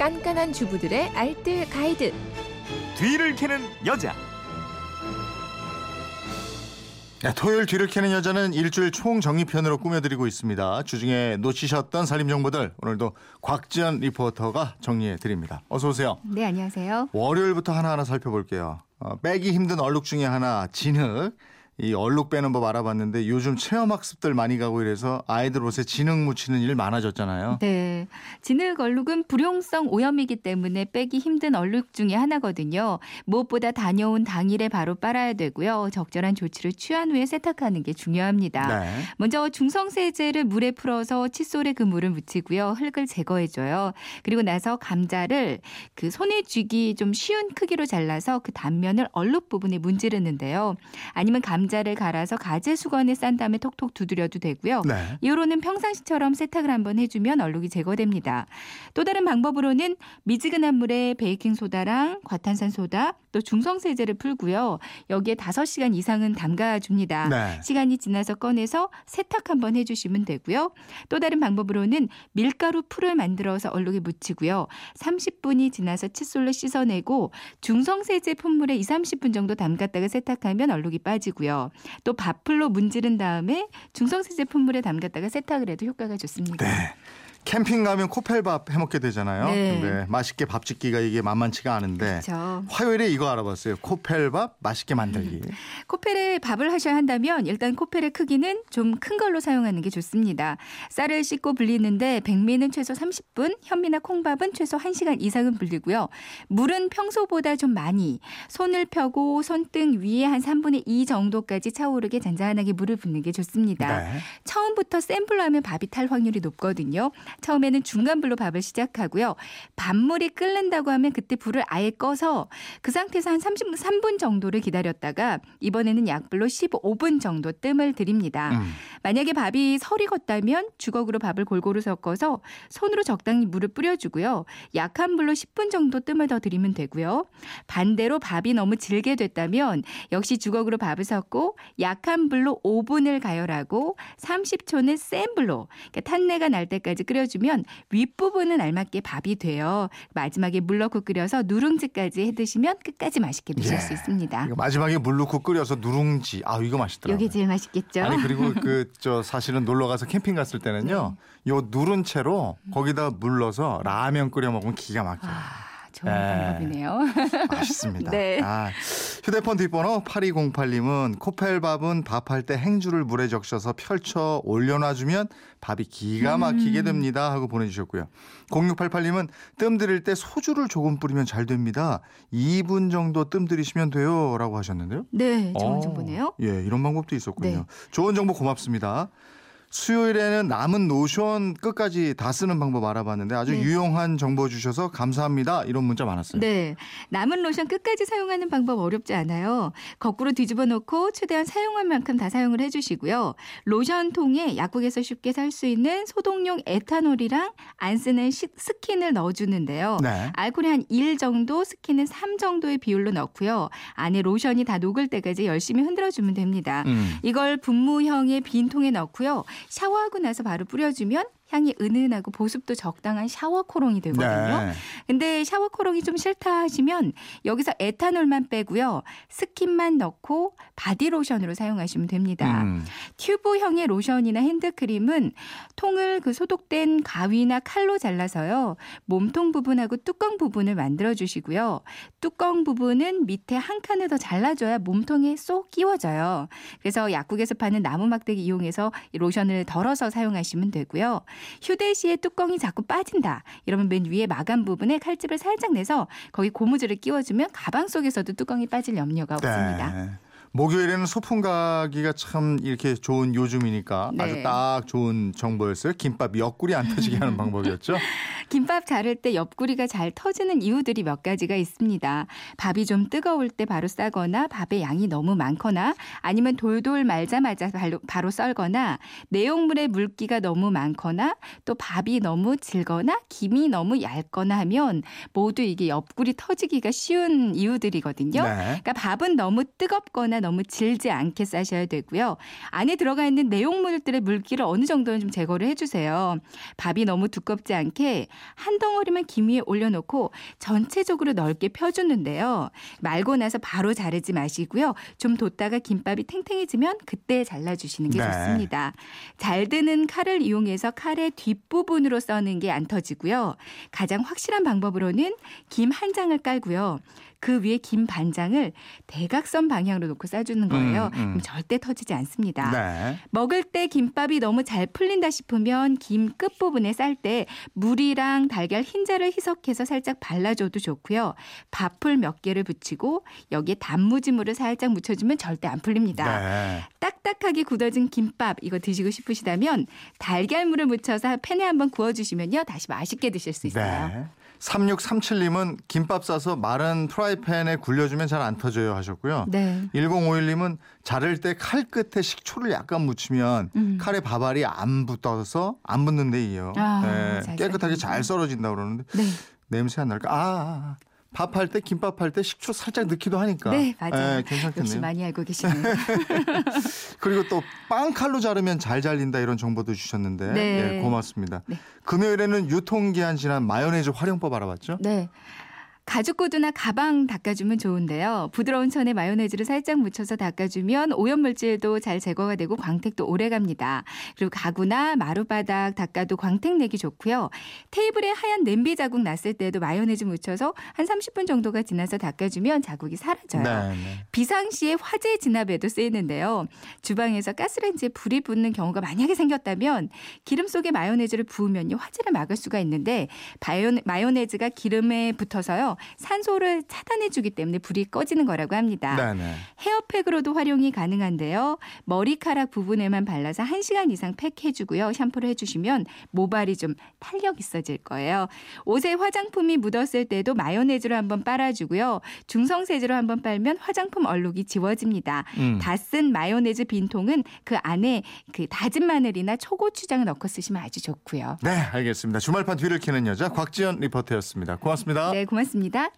깐깐한 주부들의 알뜰 가이드. 뒤를 캐는 여자. 네, 토요일 뒤를 캐는 여자는 일주일 총정리편으로 꾸며드리고 있습니다. 주중에 놓치셨던 살림 정보들 오늘도 곽지연 리포터가 정리해 드립니다. 어서 오세요. 네, 안녕하세요. 월요일부터 하나하나 살펴볼게요. 어, 빼기 힘든 얼룩 중에 하나 진흙. 이 얼룩 빼는 법 알아봤는데 요즘 체험학습들 많이 가고 이래서 아이들 옷에 진흙 묻히는 일 많아졌잖아요. 네. 진흙 얼룩은 불용성 오염이기 때문에 빼기 힘든 얼룩 중에 하나거든요. 무엇보다 다녀온 당일에 바로 빨아야 되고요. 적절한 조치를 취한 후에 세탁하는 게 중요합니다. 네. 먼저 중성세제를 물에 풀어서 칫솔에 그 물을 묻히고요. 흙을 제거해줘요. 그리고 나서 감자를 그 손에 쥐기 좀 쉬운 크기로 잘라서 그 단면을 얼룩 부분에 문지르는데요. 아니면 감자 감자를 갈아서 가재 수건에 싼 다음에 톡톡 두드려도 되고요. 네. 이후로는 평상시처럼 세탁을 한번 해주면 얼룩이 제거됩니다. 또 다른 방법으로는 미지근한 물에 베이킹 소다랑 과탄산 소다 또 중성세제를 풀고요. 여기에 5시간 이상은 담가줍니다. 네. 시간이 지나서 꺼내서 세탁 한번 해주시면 되고요. 또 다른 방법으로는 밀가루 풀을 만들어서 얼룩에 묻히고요. 30분이 지나서 칫솔로 씻어내고 중성세제 품물에 2, 30분 정도 담갔다가 세탁하면 얼룩이 빠지고요. 또 밥풀로 문지른 다음에 중성세제 품물에 담갔다가 세탁을 해도 효과가 좋습니다. 네. 캠핑 가면 코펠밥 해먹게 되잖아요. 네. 근데 맛있게 밥 짓기가 이게 만만치가 않은데 그렇죠. 화요일에 이거 알아봤어요. 코펠밥 맛있게 만들기. 코펠에 밥을 하셔야 한다면 일단 코펠의 크기는 좀 큰 걸로 사용하는 게 좋습니다. 쌀을 씻고 불리는데 백미는 최소 30분, 현미나 콩밥은 최소 1시간 이상은 불리고요. 물은 평소보다 좀 많이 손을 펴고 손등 위에 한 3분의 2 정도까지 차오르게 잔잔하게 물을 붓는 게 좋습니다. 네. 처음부터 센 불로 하면 밥이 탈 확률이 높거든요. 처음에는 중간 불로 밥을 시작하고요. 밥물이 끓는다고 하면 그때 불을 아예 꺼서 그 상태에서 한 33분 정도를 기다렸다가 이번에는 약불로 15분 정도 뜸을 들입니다. 음. 만약에 밥이 설이 걷다면 주걱으로 밥을 골고루 섞어서 손으로 적당히 물을 뿌려주고요. 약한 불로 10분 정도 뜸을 더 들이면 되고요. 반대로 밥이 너무 질게 됐다면 역시 주걱으로 밥을 섞고 약한 불로 5분을 가열하고 30초는 센 불로 그러니까 탄내가 날 때까지 끓여 주면 윗부분은 알맞게 밥이 돼요. 마지막에 물 넣고 끓여서 누룽지까지 해 드시면 끝까지 맛있게 드실 예. 수 있습니다. 이거 마지막에 물 넣고 끓여서 누룽지. 아 이거 맛있더라고요. 이게 제일 맛있겠죠? 아니 그리고 그 저 사실은 놀러 가서 캠핑 갔을 때는요. 네. 요 누른 채로 거기다 물 넣어서 라면 끓여 먹으면 기가 막혀요. 아, 좋은 예. 방법이네요. 맛있습니다. 네. 아, 휴대폰 뒷번호 8208님은 코펠밥은 밥할 때 행주를 물에 적셔서 펼쳐 올려놔주면 밥이 기가 막히게 됩니다 하고 보내주셨고요. 0688님은 뜸 들일 때 소주를 조금 뿌리면 잘 됩니다. 2분 정도 뜸 들이시면 돼요 라고 하셨는데요. 네, 좋은 어, 정보네요. 예, 이런 방법도 있었군요. 네. 좋은 정보 고맙습니다. 수요일에는 남은 로션 끝까지 다 쓰는 방법 알아봤는데 아주 네. 유용한 정보 주셔서 감사합니다. 이런 문자 많았어요. 네. 남은 로션 끝까지 사용하는 방법 어렵지 않아요. 거꾸로 뒤집어 놓고 최대한 사용할 만큼 다 사용을 해주시고요. 로션 통에 약국에서 쉽게 살 수 있는 소독용 에탄올이랑 안 쓰는 시- 스킨을 넣어주는데요. 네. 알코올이 한 1 정도, 스킨은 3 정도의 비율로 넣고요. 안에 로션이 다 녹을 때까지 열심히 흔들어주면 됩니다. 음. 이걸 분무형의 빈 통에 넣고요. 샤워하고 나서 바로 뿌려주면 향이 은은하고 보습도 적당한 샤워 코롱이 되거든요. 네. 근데 샤워 코롱이 좀 싫다 하시면 여기서 에탄올만 빼고요. 스킨만 넣고 바디 로션으로 사용하시면 됩니다. 음. 튜브형의 로션이나 핸드크림은 통을 그 소독된 가위나 칼로 잘라서요. 몸통 부분하고 뚜껑 부분을 만들어 주시고요. 뚜껑 부분은 밑에 한 칸을 더 잘라줘야 몸통에 쏙 끼워져요. 그래서 약국에서 파는 나무 막대기 이용해서 이 로션을 덜어서 사용하시면 되고요. 휴대시에 뚜껑이 자꾸 빠진다. 이러면 맨 위에 마감 부분에 칼집을 살짝 내서 거기 고무줄을 끼워주면 가방 속에서도 뚜껑이 빠질 염려가 없습니다. 네. 목요일에는 소풍 가기가 참 이렇게 좋은 요즘이니까 네. 아주 딱 좋은 정보였어요. 김밥 옆구리 안 터지게 하는 방법이었죠. 김밥 자를 때 옆구리가 잘 터지는 이유들이 몇 가지가 있습니다. 밥이 좀 뜨거울 때 바로 싸거나 밥의 양이 너무 많거나 아니면 돌돌 말자마자 바로, 썰거나 내용물의 물기가 너무 많거나 또 밥이 너무 질거나 김이 너무 얇거나 하면 모두 이게 옆구리 터지기가 쉬운 이유들이거든요. 네. 그러니까 밥은 너무 뜨겁거나 너무 질지 않게 싸셔야 되고요. 안에 들어가 있는 내용물들의 물기를 어느 정도는 좀 제거를 해주세요. 밥이 너무 두껍지 않게 한 덩어리만 김 위에 올려놓고 전체적으로 넓게 펴주는데요. 말고 나서 바로 자르지 마시고요. 좀 뒀다가 김밥이 탱탱해지면 그때 잘라주시는 게 네. 좋습니다. 잘 드는 칼을 이용해서 칼의 뒷부분으로 써는 게 안 터지고요. 가장 확실한 방법으로는 김 한 장을 깔고요. 그 위에 김 반장을 대각선 방향으로 놓고 싸주는 거예요. 음, 음. 절대 터지지 않습니다. 네. 먹을 때 김밥이 너무 잘 풀린다 싶으면 김 끝부분에 쌀 때 물이랑 달걀 흰자를 희석해서 살짝 발라줘도 좋고요. 밥풀 몇 개를 붙이고 여기에 단무지물을 살짝 묻혀주면 절대 안 풀립니다. 네. 딱딱하게 굳어진 김밥 이거 드시고 싶으시다면 달걀물을 묻혀서 팬에 한번 구워주시면요. 다시 맛있게 드실 수 있어요. 네. 3637님은 김밥 싸서 마른 프라이팬에 굴려주면 잘 안 터져요 하셨고요. 네. 1051님은 자를 때 칼 끝에 식초를 약간 묻히면 음. 칼에 밥알이 안 붙어서 안 붙는데 이요. 아, 네, 잘 깨끗하게. 잘 썰어진다 그러는데 네. 냄새 안 날까? 아, 아, 밥할 때 김밥 할 때 식초 살짝 넣기도 하니까. 네, 맞아요. 네, 괜찮겠네요. 역시 많이 알고 계시네요. 그리고 또 빵 칼로 자르면 잘 잘린다 이런 정보도 주셨는데 네. 예, 고맙습니다. 네. 금요일에는 유통기한 지난 마요네즈 활용법 알아봤죠? 네. 가죽 구두나 가방 닦아주면 좋은데요. 부드러운 천에 마요네즈를 살짝 묻혀서 닦아주면 오염물질도 잘 제거가 되고 광택도 오래 갑니다. 그리고 가구나 마루바닥 닦아도 광택 내기 좋고요. 테이블에 하얀 냄비 자국 났을 때도 마요네즈 묻혀서 한 30분 정도가 지나서 닦아주면 자국이 사라져요. 네, 네. 비상시에 화재 진압에도 쓰이는데요. 주방에서 가스레인지에 불이 붙는 경우가 만약에 생겼다면 기름 속에 마요네즈를 부으면요 화재를 막을 수가 있는데 마요네즈가 기름에 붙어서요 산소를 차단해주기 때문에 불이 꺼지는 거라고 합니다. 네, 네. 헤어팩으로도 활용이 가능한데요. 머리카락 부분에만 발라서 1시간 이상 팩해주고요. 샴푸를 해주시면 모발이 좀 탄력 있어질 거예요. 옷에 화장품이 묻었을 때도 마요네즈로 한번 빨아주고요. 중성세제로 한번 빨면 화장품 얼룩이 지워집니다. 음. 다쓴 마요네즈 빈통은 그 안에 그 다진 마늘이나 초고추장을 넣고 쓰시면 아주 좋고요. 네, 알겠습니다. 주말판 뒤를 캐는 여자 곽지연 리포터였습니다. 고맙습니다. 네, 고맙습 니다.